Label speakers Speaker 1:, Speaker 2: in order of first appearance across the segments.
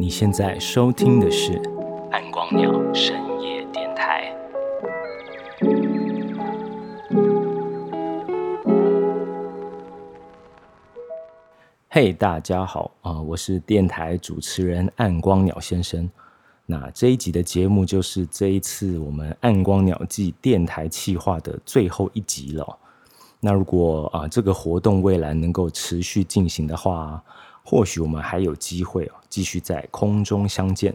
Speaker 1: 你现在收听的是暗光鸟深夜电台。嘿，大家好啊、我是电台主持人暗光鸟先生。那这一集的节目就是这一次我们暗光鸟季电台企划的最后一集了。那如果啊、这个活动未来能够持续进行的话，或许我们还有机会哦，继续在空中相见。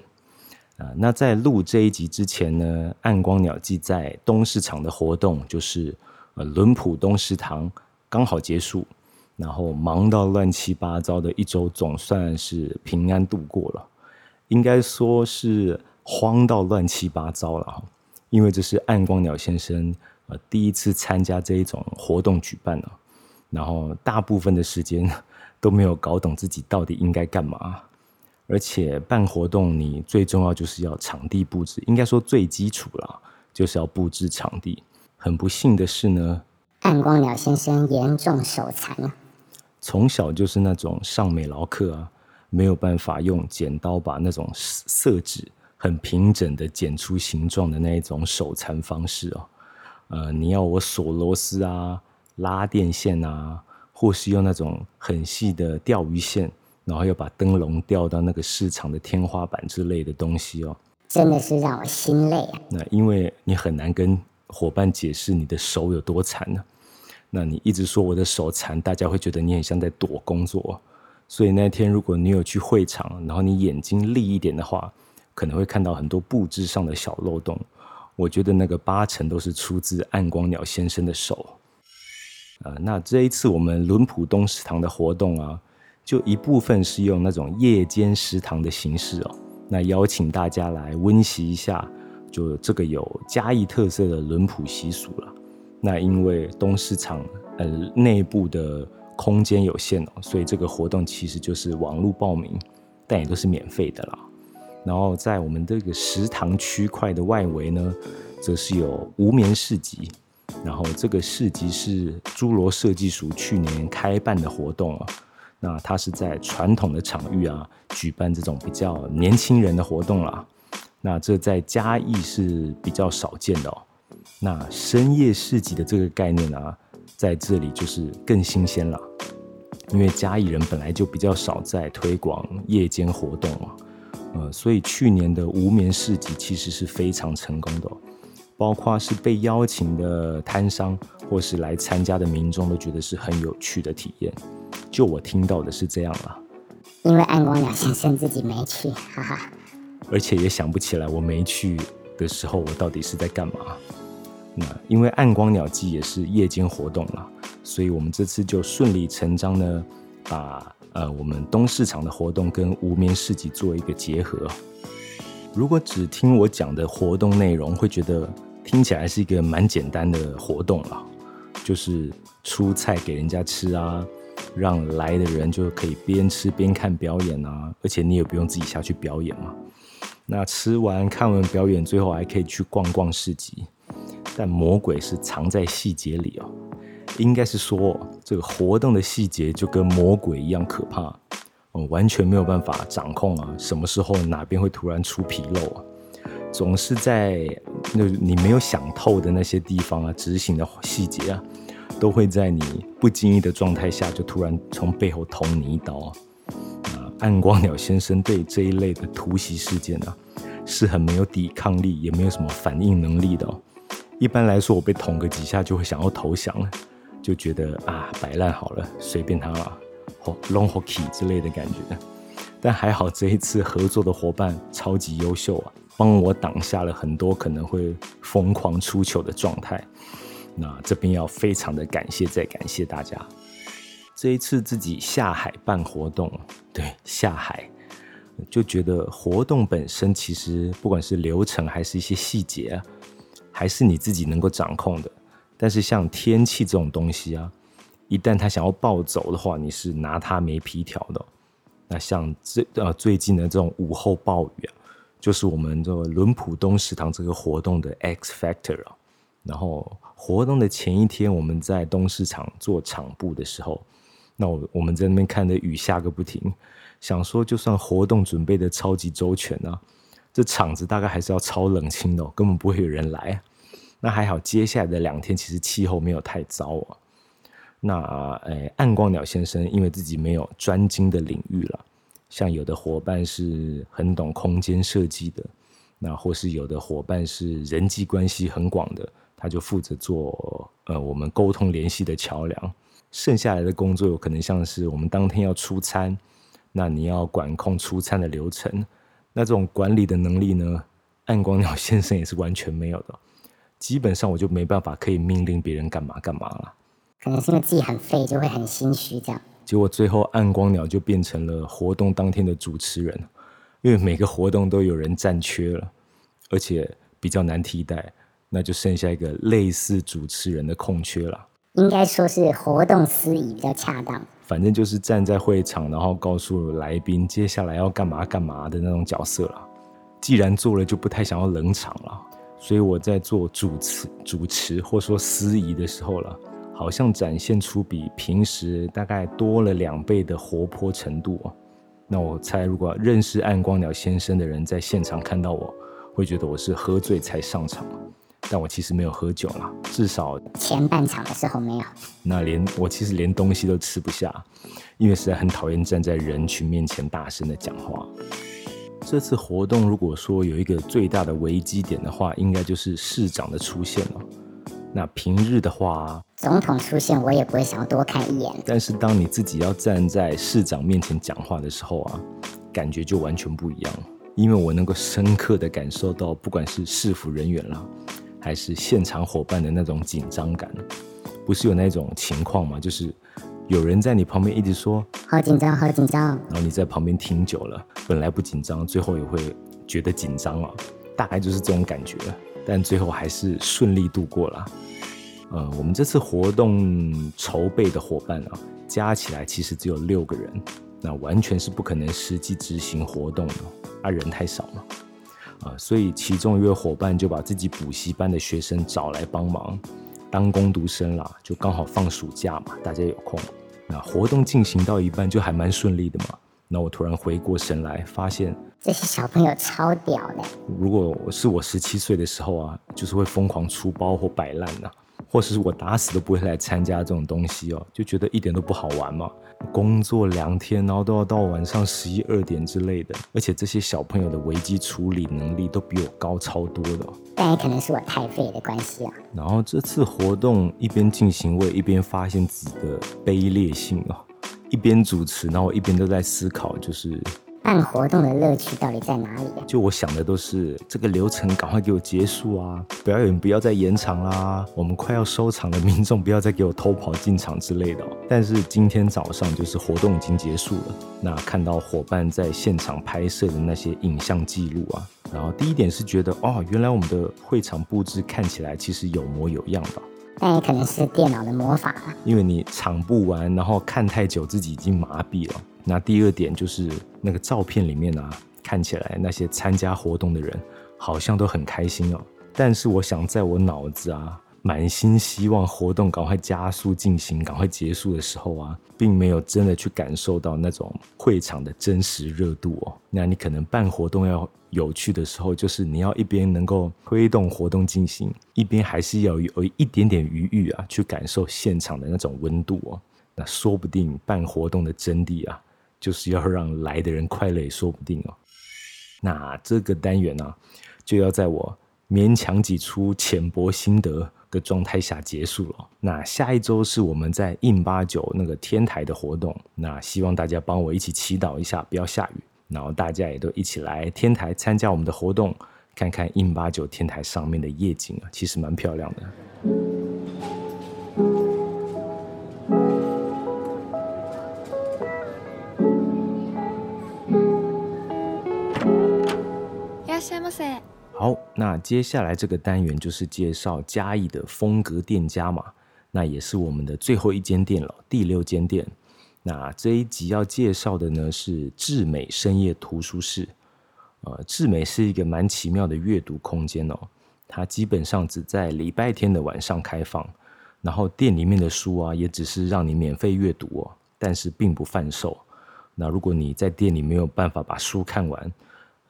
Speaker 1: 啊、那在录这一集之前呢，暗光鸟记在东市场的活动就是呃伦普东食堂刚好结束，然后忙到乱七八糟的一周，总算是平安度过了。应该说是慌到乱七八糟了哈，因为这是暗光鸟先生呃第一次参加这一种活动举办了，然后大部分的时间都没有搞懂自己到底应该干嘛，而且办活动你最重要就是要场地布置，应该说最基础啦，就是要布置场地。很不幸的是呢，
Speaker 2: 暗光鸟先生严重手残啊，
Speaker 1: 从小就是那种上美劳课啊，没有办法用剪刀把那种色纸很平整的剪出形状的那一种手残方式哦。呃，你要我锁螺丝啊、拉电线啊，或是用那种很细的钓鱼线，然后要把灯笼吊到那个市场的天花板之类的东西哦。
Speaker 2: 真的是让我心累啊。
Speaker 1: 那因为你很难跟伙伴解释你的手有多残呢、那你一直说我的手残，大家会觉得你很像在躲工作。所以那天如果你有去会场，然后你眼睛利一点的话，可能会看到很多布置上的小漏洞。我觉得那个八成都是出自暗光鸟先生的手。呃，那这一次我们伦普东食堂的活动啊，就一部分是用那种夜间食堂的形式哦，那邀请大家来温习一下，就这个有嘉义特色的伦普习俗了。那因为东市场呃内部的空间有限哦，所以这个活动其实就是网络报名，但也都是免费的啦。然后在我们这个食堂区块的外围呢，则是有无眠市集。然后这个市集是侏罗设计署去年开办的活动哦。那它是在传统的场域啊举办这种比较年轻人的活动啦。那这在嘉义是比较少见的哦。那深夜市集的这个概念啊，在这里就是更新鲜了，因为嘉义人本来就比较少在推广夜间活动嘛，呃，所以去年的无眠市集其实是非常成功的哦、包括是被邀请的摊商或是来参加的民众都觉得是很有趣的体验。就我听到的是这样啦，
Speaker 2: 因为暗光鸟先生自己没去，哈哈。
Speaker 1: 而且也想不起来我没去的时候我到底是在干嘛。那因为暗光鸟季也是夜间活动啦，所以我们这次就顺理成章呢，把呃我们东市场的活动跟无眠市集做一个结合。如果只听我讲的活动内容，会觉得听起来是一个蛮简单的活动啦，就是出菜给人家吃啊，让来的人就可以边吃边看表演啊，而且你也不用自己下去表演嘛。那吃完看完表演，最后还可以去逛逛市集。但魔鬼是藏在细节里哦，应该是说这个活动的细节就跟魔鬼一样可怕，哦，完全没有办法掌控啊，什么时候哪边会突然出纰漏啊？总是在那你没有想透的那些地方啊，执行的细节啊，都会在你不经意的状态下就突然从背后捅你一刀啊！暗光鸟先生对这一类的突袭事件啊，是很没有抵抗力，也没有什么反应能力的哦。一般来说，我被捅个几下就会想要投降了，就觉得啊摆烂好了，随便他了，long hockey 之类的感觉。但还好这一次合作的伙伴超级优秀啊，帮我挡下了很多可能会疯狂出糗的状态。那这边要非常的感谢，再感谢大家。这一次自己下海办活动，对下海，就觉得活动本身其实不管是流程还是一些细节。还是你自己能够掌控的，但是像天气这种东西啊，一旦他想要暴走的话，你是拿他没皮条的。那像这呃最近的这种午后暴雨啊，就是我们这个伦普东食堂这个活动的 X factor 啊。然后活动的前一天，我们在东市场做场布的时候，那我我们在那边看的雨下个不停，想说就算活动准备的超级周全啊，这场子大概还是要超冷清的，根本不会有人来。那还好，接下来的两天其实气候没有太糟啊。那诶，暗光鸟先生因为自己没有专精的领域了，像有的伙伴是很懂空间设计的，那或是有的伙伴是人际关系很广的，他就负责做呃我们沟通联系的桥梁。剩下来的工作有可能像是我们当天要出餐，那你要管控出餐的流程，那这种管理的能力呢，暗光鸟先生也是完全没有的。基本上我就没办法可以命令别人干嘛干嘛了。
Speaker 2: 可能是因为自己很废，就会很心虚这样。
Speaker 1: 结果最后暗光鸟就变成了活动当天的主持人，因为每个活动都有人占缺了，而且比较难替代，那就剩下一个类似主持人的空缺了。
Speaker 2: 应该说是活动司仪比较恰当。
Speaker 1: 反正就是站在会场，然后告诉来宾接下来要干嘛干嘛的那种角色了。既然做了，就不太想要冷场了。所以我在做主持、主持或说司仪的时候了。好像展现出比平时大概多了两倍的活泼程度哦。那我猜，如果认识暗光鸟先生的人在现场看到我，会觉得我是喝醉才上场。但我其实没有喝酒啦，至少
Speaker 2: 前半场的时候没有。
Speaker 1: 那连我其实连东西都吃不下，因为实在很讨厌站在人群面前大声的讲话。这次活动如果说有一个最大的危机点的话，应该就是市长的出现了。那平日的话，
Speaker 2: 总统出现我也不会想要多看一眼。
Speaker 1: 但是当你自己要站在市长面前讲话的时候啊，感觉就完全不一样。因为我能够深刻的感受到，不管是市府人员啦，还是现场伙伴的那种紧张感。不是有那种情况吗？就是有人在你旁边一直说
Speaker 2: 好紧张，好紧张，
Speaker 1: 然后你在旁边听久了，本来不紧张，最后也会觉得紧张了。大概就是这种感觉。但最后还是顺利度过了。呃，我们这次活动筹备的伙伴啊，加起来其实只有六个人，那完全是不可能实际执行活动的，啊，人太少嘛。啊，所以其中一位伙伴就把自己补习班的学生找来帮忙，当工读生啦，就刚好放暑假嘛，大家有空。那活动进行到一半就还蛮顺利的嘛。那我突然回过神来，发现
Speaker 2: 这些小朋友超屌的。
Speaker 1: 如果是我十七岁的时候啊，就是会疯狂出包或摆烂呐，或者是我打死都不会来参加这种东西哦，就觉得一点都不好玩嘛。工作两天，然后都要到晚上十一二点之类的，而且这些小朋友的危机处理能力都比我高超多的。
Speaker 2: 但也可能是我太废的关系啊。
Speaker 1: 然后这次活动一边进行，我也一边发现自己的卑劣性哦。一边主持，然后我一边都在思考，就是
Speaker 2: 办活动的乐趣到底在哪里？
Speaker 1: 就我想的都是这个流程赶快给我结束啊！表演不要再延长啦，我们快要收场了，民众不要再给我偷跑进场之类的。但是今天早上就是活动已经结束了，那看到伙伴在现场拍摄的那些影像记录啊，然后第一点是觉得哦，原来我们的会场布置看起来其实有模有样的。
Speaker 2: 但也可能是电脑的魔法
Speaker 1: 因为你场不完，然后看太久，自己已经麻痹了。那第二点就是那个照片里面啊，看起来那些参加活动的人好像都很开心哦。但是我想在我脑子啊。满心希望活动赶快加速进行、赶快结束的时候啊，并没有真的去感受到那种会场的真实热度哦。那你可能办活动要有趣的时候，就是你要一边能够推动活动进行，一边还是要有一点点余裕啊，去感受现场的那种温度哦。那说不定办活动的真谛啊，就是要让来的人快乐，也说不定哦。那这个单元呢，就要在我勉强挤出浅薄心得。的状态下结束了。那下一周是我们在印八九那个天台的活动。那希望大家帮我一起祈祷一下，不要下雨。然后大家也都一起来天台参加我们的活动，看看印八九天台上面的夜景啊，其实蛮漂亮的。好，那接下来这个单元就是介绍嘉义的风格店家嘛，那也是我们的最后一间店了，第六间店。那这一集要介绍的呢是智美深夜图书室。呃，智美是一个蛮奇妙的阅读空间哦，它基本上只在礼拜天的晚上开放，然后店里面的书啊也只是让你免费阅读哦，但是并不贩售。那如果你在店里没有办法把书看完，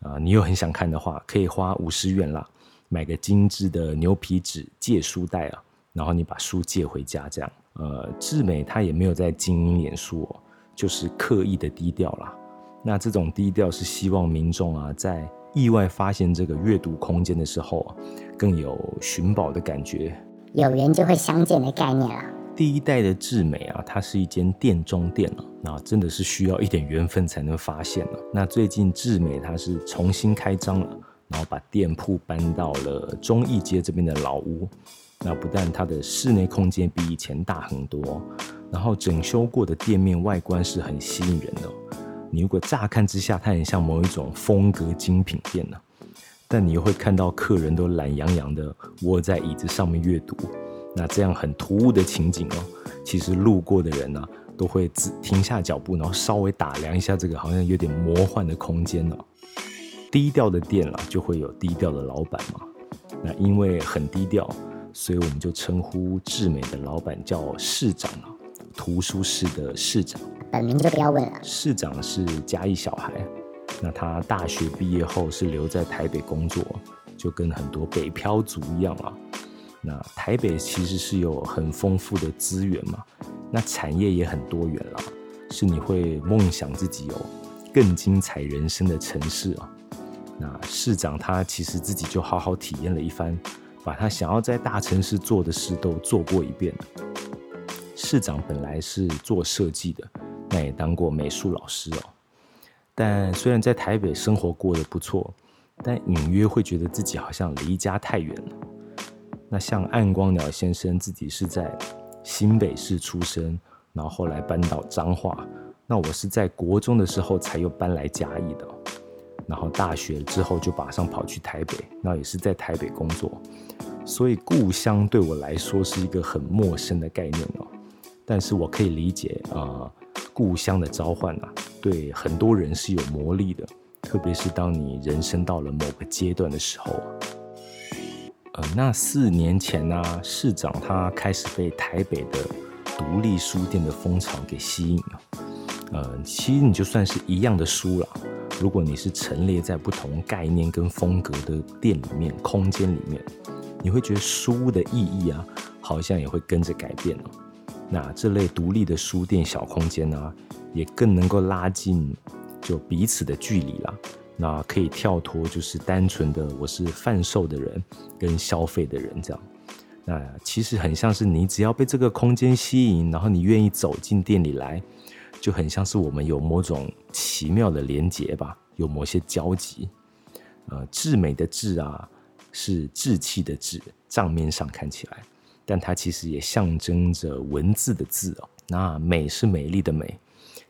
Speaker 1: 啊，你又很想看的话，可以花五十元啦，买个精致的牛皮纸借书袋啊，然后你把书借回家，这样。呃，智美他也没有在经营脸书，就是刻意的低调啦。那这种低调是希望民众啊，在意外发现这个阅读空间的时候，更有寻宝的感觉。
Speaker 2: 有缘就会相见的概念啊。
Speaker 1: 第一代的智美啊，它是一间店中店了，那真的是需要一点缘分才能发现了。那最近智美它是重新开张了，然后把店铺搬到了中义街这边的老屋。那不但它的室内空间比以前大很多，然后整修过的店面外观是很吸引人的。你如果乍看之下，它很像某一种风格精品店呢，但你又会看到客人都懒洋洋的窝在椅子上面阅读。那这样很突兀的情景哦，其实路过的人呢，都会停下脚步，然后稍微打量一下这个好像有点魔幻的空间呢。低调的店啦，就会有低调的老板嘛。那因为很低调，所以我们就称呼智美的老板叫市长啊，图书室的市长。
Speaker 2: 本名就不要问了。
Speaker 1: 市长是嘉义小孩，那他大学毕业后是留在台北工作，就跟很多北漂族一样啊。那台北其实是有很丰富的资源嘛，那产业也很多元了，是你会梦想自己有更精彩人生的城市啊。那市长他其实自己就好好体验了一番，把他想要在大城市做的事都做过一遍市长本来是做设计的，那也当过美术老师哦。但虽然在台北生活过得不错，但隐约会觉得自己好像离家太远了。那像暗光鸟先生自己是在新北市出生，然后后来搬到彰化。那我是在国中的时候才又搬来嘉义的，然后大学之后就马上跑去台北，那也是在台北工作。所以故乡对我来说是一个很陌生的概念哦。但是我可以理解啊，故乡的召唤啊，对很多人是有魔力的，特别是当你人生到了某个阶段的时候。呃，那四年前呢，市长他开始被台北的独立书店的风潮给吸引了。呃，其实你就算是一样的书了，如果你是陈列在不同概念跟风格的店里面、空间里面，你会觉得书的意义啊，好像也会跟着改变了。那这类独立的书店小空间呢，也更能够拉近就彼此的距离了。那可以跳脱，就是单纯的我是贩售的人跟消费的人这样。那其实很像是你只要被这个空间吸引，然后你愿意走进店里来，就很像是我们有某种奇妙的连结吧，有某些交集。呃，至美的至啊，是志气的志，账面上看起来，但它其实也象征着文字的字哦。那美是美丽的美，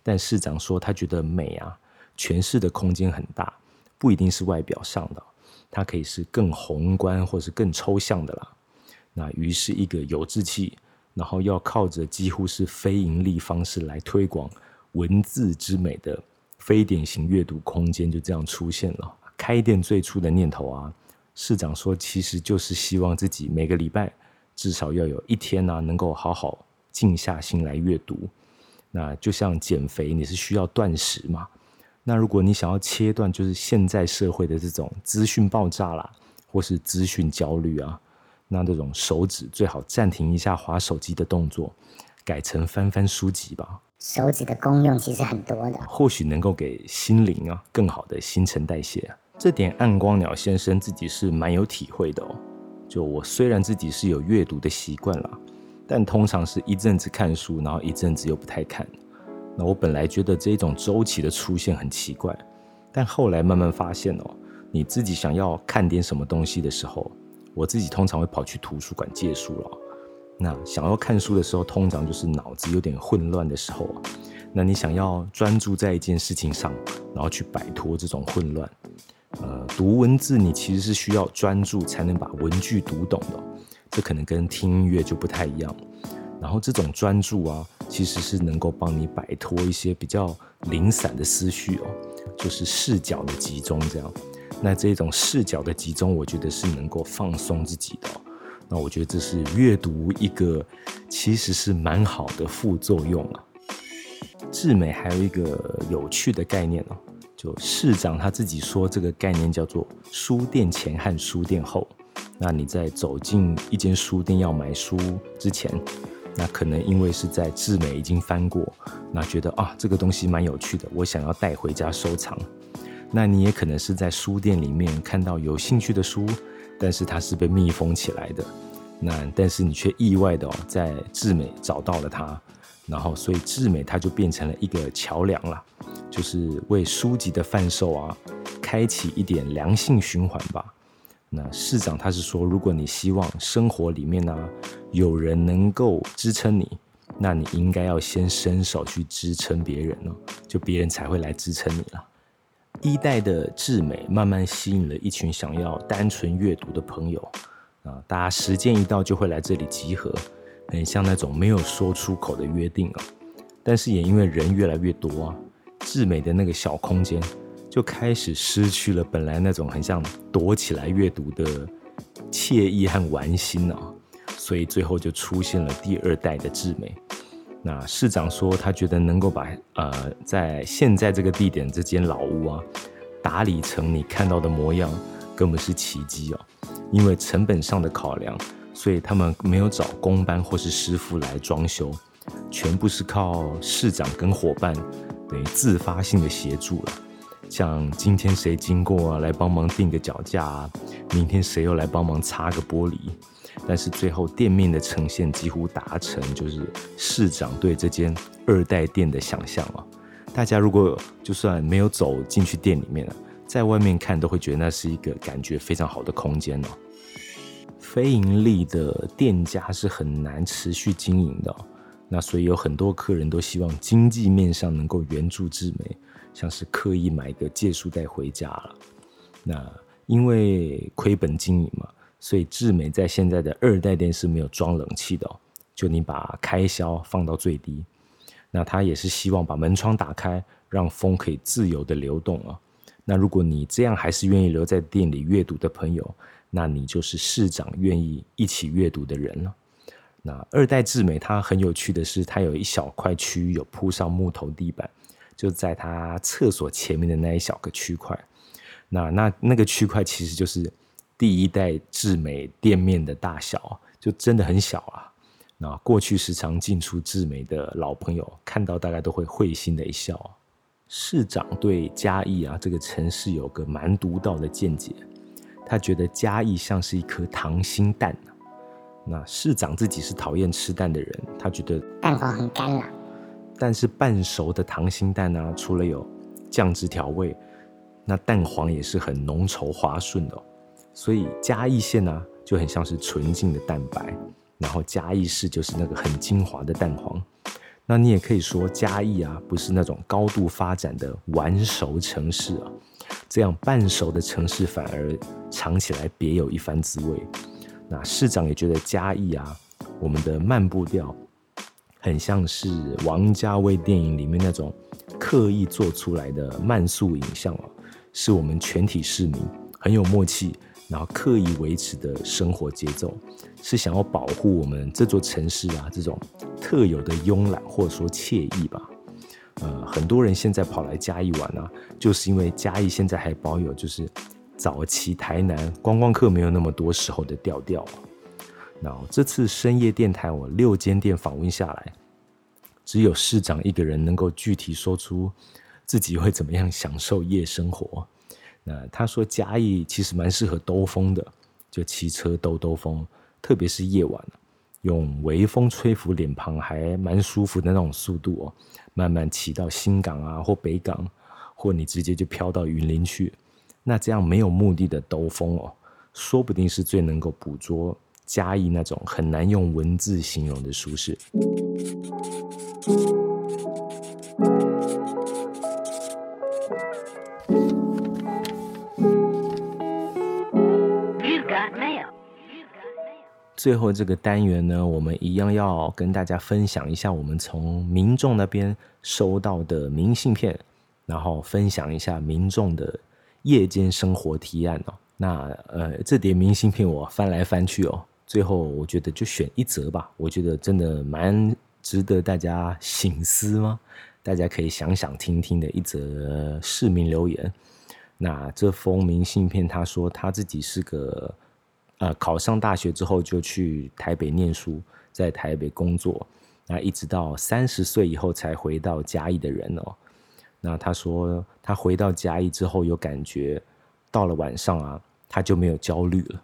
Speaker 1: 但市长说他觉得美啊。诠释的空间很大，不一定是外表上的，它可以是更宏观或是更抽象的啦。那于是，一个有志气，然后要靠着几乎是非盈利方式来推广文字之美的非典型阅读空间，就这样出现了。开店最初的念头啊，市长说，其实就是希望自己每个礼拜至少要有一天呢，能够好好静下心来阅读。那就像减肥，你是需要断食嘛？那如果你想要切断，就是现在社会的这种资讯爆炸啦，或是资讯焦虑啊，那这种手指最好暂停一下划手机的动作，改成翻翻书籍吧。
Speaker 2: 手指的功用其实很多的，
Speaker 1: 或许能够给心灵啊更好的新陈代谢。这点暗光鸟先生自己是蛮有体会的哦。就我虽然自己是有阅读的习惯啦，但通常是一阵子看书，然后一阵子又不太看。那我本来觉得这种周期的出现很奇怪，但后来慢慢发现哦，你自己想要看点什么东西的时候，我自己通常会跑去图书馆借书了。那想要看书的时候，通常就是脑子有点混乱的时候。那你想要专注在一件事情上，然后去摆脱这种混乱。呃，读文字你其实是需要专注才能把文句读懂的，这可能跟听音乐就不太一样。然后这种专注啊。其实是能够帮你摆脱一些比较零散的思绪哦，就是视角的集中这样。那这种视角的集中，我觉得是能够放松自己的。那我觉得这是阅读一个其实是蛮好的副作用啊。智美还有一个有趣的概念哦，就市长他自己说这个概念叫做书店前和书店后。那你在走进一间书店要买书之前，那可能因为是在智美已经翻过，那觉得啊这个东西蛮有趣的，我想要带回家收藏。那你也可能是在书店里面看到有兴趣的书，但是它是被密封起来的。那但是你却意外的哦，在智美找到了它，然后所以智美它就变成了一个桥梁了，就是为书籍的贩售啊，开启一点良性循环吧。那市长他是说，如果你希望生活里面呢有人能够支撑你，那你应该要先伸手去支撑别人哦，就别人才会来支撑你了。一代的智美慢慢吸引了一群想要单纯阅读的朋友。啊，大家时间一到就会来这里集合，很像那种没有说出口的约定啊。但是也因为人越来越多啊，智美的那个小空间就开始失去了本来那种很像躲起来阅读的惬意和玩心啊。所以最后就出现了第二代的智美。那市长说，他觉得能够把呃在现在这个地点这间老屋啊打理成你看到的模样，根本是奇迹哦。因为成本上的考量，所以他们没有找工班或是师傅来装修，全部是靠市长跟伙伴等于自发性的协助了。像今天谁经过啊，来帮忙定个脚架啊，明天谁又来帮忙擦个玻璃，但是最后店面的呈现几乎达成，就是市长对这间二代店的想象啊。大家如果就算没有走进去店里面了。在外面看都会觉得那是一个感觉非常好的空间哦。非盈利的店家是很难持续经营的，那所以有很多客人都希望经济面上能够援助智美，像是刻意买个借书袋回家了。那因为亏本经营嘛，所以智美在现在的二代店是没有装冷气的，就你把开销放到最低。那他也是希望把门窗打开，让风可以自由的流动啊。那如果你这样还是愿意留在店里阅读的朋友，那你就是市长愿意一起阅读的人了。那二代智美它很有趣的是，它有一小块区域有铺上木头地板，就在它厕所前面的那一小个区块。那那那个区块其实就是第一代智美店面的大小，就真的很小啊。那过去时常进出智美的老朋友看到大概都会会心的一笑。市长对嘉义啊这个城市有个蛮独到的见解，他觉得嘉义像是一颗溏心蛋那市长自己是讨厌吃蛋的人，他觉得
Speaker 2: 蛋黄很干了。
Speaker 1: 但是半熟的溏心蛋呢，除了有酱汁调味，那蛋黄也是很浓稠滑顺的。所以嘉义县呢就很像是纯净的蛋白，然后嘉义市就是那个很精华的蛋黄。那你也可以说嘉义啊，不是那种高度发展的完熟城市啊，这样半熟的城市反而尝起来别有一番滋味。那市长也觉得嘉义啊，我们的慢步调很像是王家卫电影里面那种刻意做出来的慢速影像啊，是我们全体市民很有默契。然后刻意维持的生活节奏，是想要保护我们这座城市啊这种特有的慵懒或者说惬意吧。呃，很多人现在跑来嘉义玩啊，就是因为嘉义现在还保有就是早期台南观光客没有那么多时候的调调啊。那这次深夜电台我六间店访问下来，只有市长一个人能够具体说出自己会怎么样享受夜生活。那他说嘉义其实蛮适合兜风的，就骑车兜兜风，特别是夜晚，用微风吹拂脸庞，还蛮舒服的那种速度哦。慢慢骑到新港啊，或北港，或你直接就飘到云林去，那这样没有目的的兜风哦，说不定是最能够捕捉嘉义那种很难用文字形容的舒适。最后这个单元呢，我们一样要跟大家分享一下我们从民众那边收到的明信片，然后分享一下民众的夜间生活提案哦。那呃，这叠明信片我翻来翻去哦，最后我觉得就选一则吧。我觉得真的蛮值得大家醒思吗？大家可以想想听听的一则市民留言。那这封明信片，他说他自己是个呃考上大学之后就去台北念书，在台北工作，那一直到三十岁以后才回到嘉义的人哦。那他说他回到嘉义之后，有感觉到了晚上啊，他就没有焦虑了，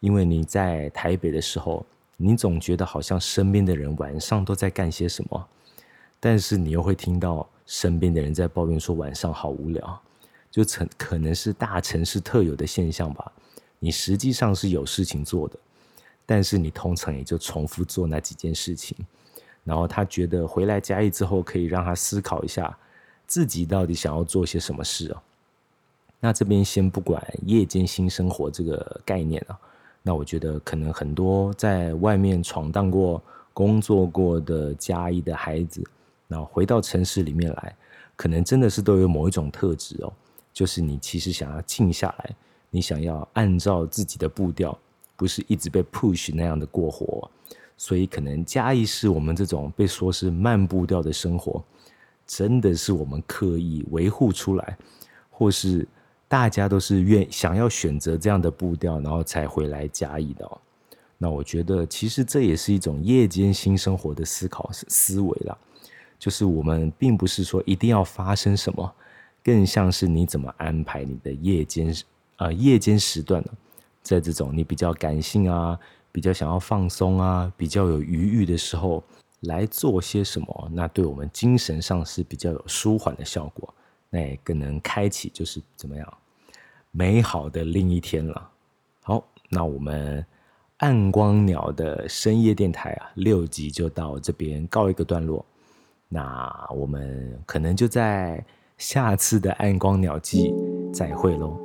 Speaker 1: 因为你在台北的时候，你总觉得好像身边的人晚上都在干些什么。但是你又会听到身边的人在抱怨说晚上好无聊，就曾可能是大城市特有的现象吧。你实际上是有事情做的，但是你通常也就重复做那几件事情。然后他觉得回来嘉义之后，可以让他思考一下自己到底想要做些什么事哦。那这边先不管夜间新生活这个概念啊，那我觉得可能很多在外面闯荡过、工作过的嘉义的孩子。然后回到城市里面来，可能真的是都有某一种特质哦，就是你其实想要静下来，你想要按照自己的步调，不是一直被 push 那样的过活，所以可能嘉义是我们这种被说是慢步调的生活，真的是我们刻意维护出来，或是大家都是愿想要选择这样的步调，然后才回来嘉义的。那我觉得其实这也是一种夜间新生活的思考思维啦。就是我们并不是说一定要发生什么，更像是你怎么安排你的夜间啊夜间时段呢？在这种你比较感性啊，比较想要放松啊，比较有余裕的时候来做些什么，那对我们精神上是比较有舒缓的效果，那也更能开启就是怎么样美好的另一天了。好，那我们暗光鸟的深夜电台啊，六集就到这边告一个段落。那我们可能就在下次的暗光鸟季再会喽。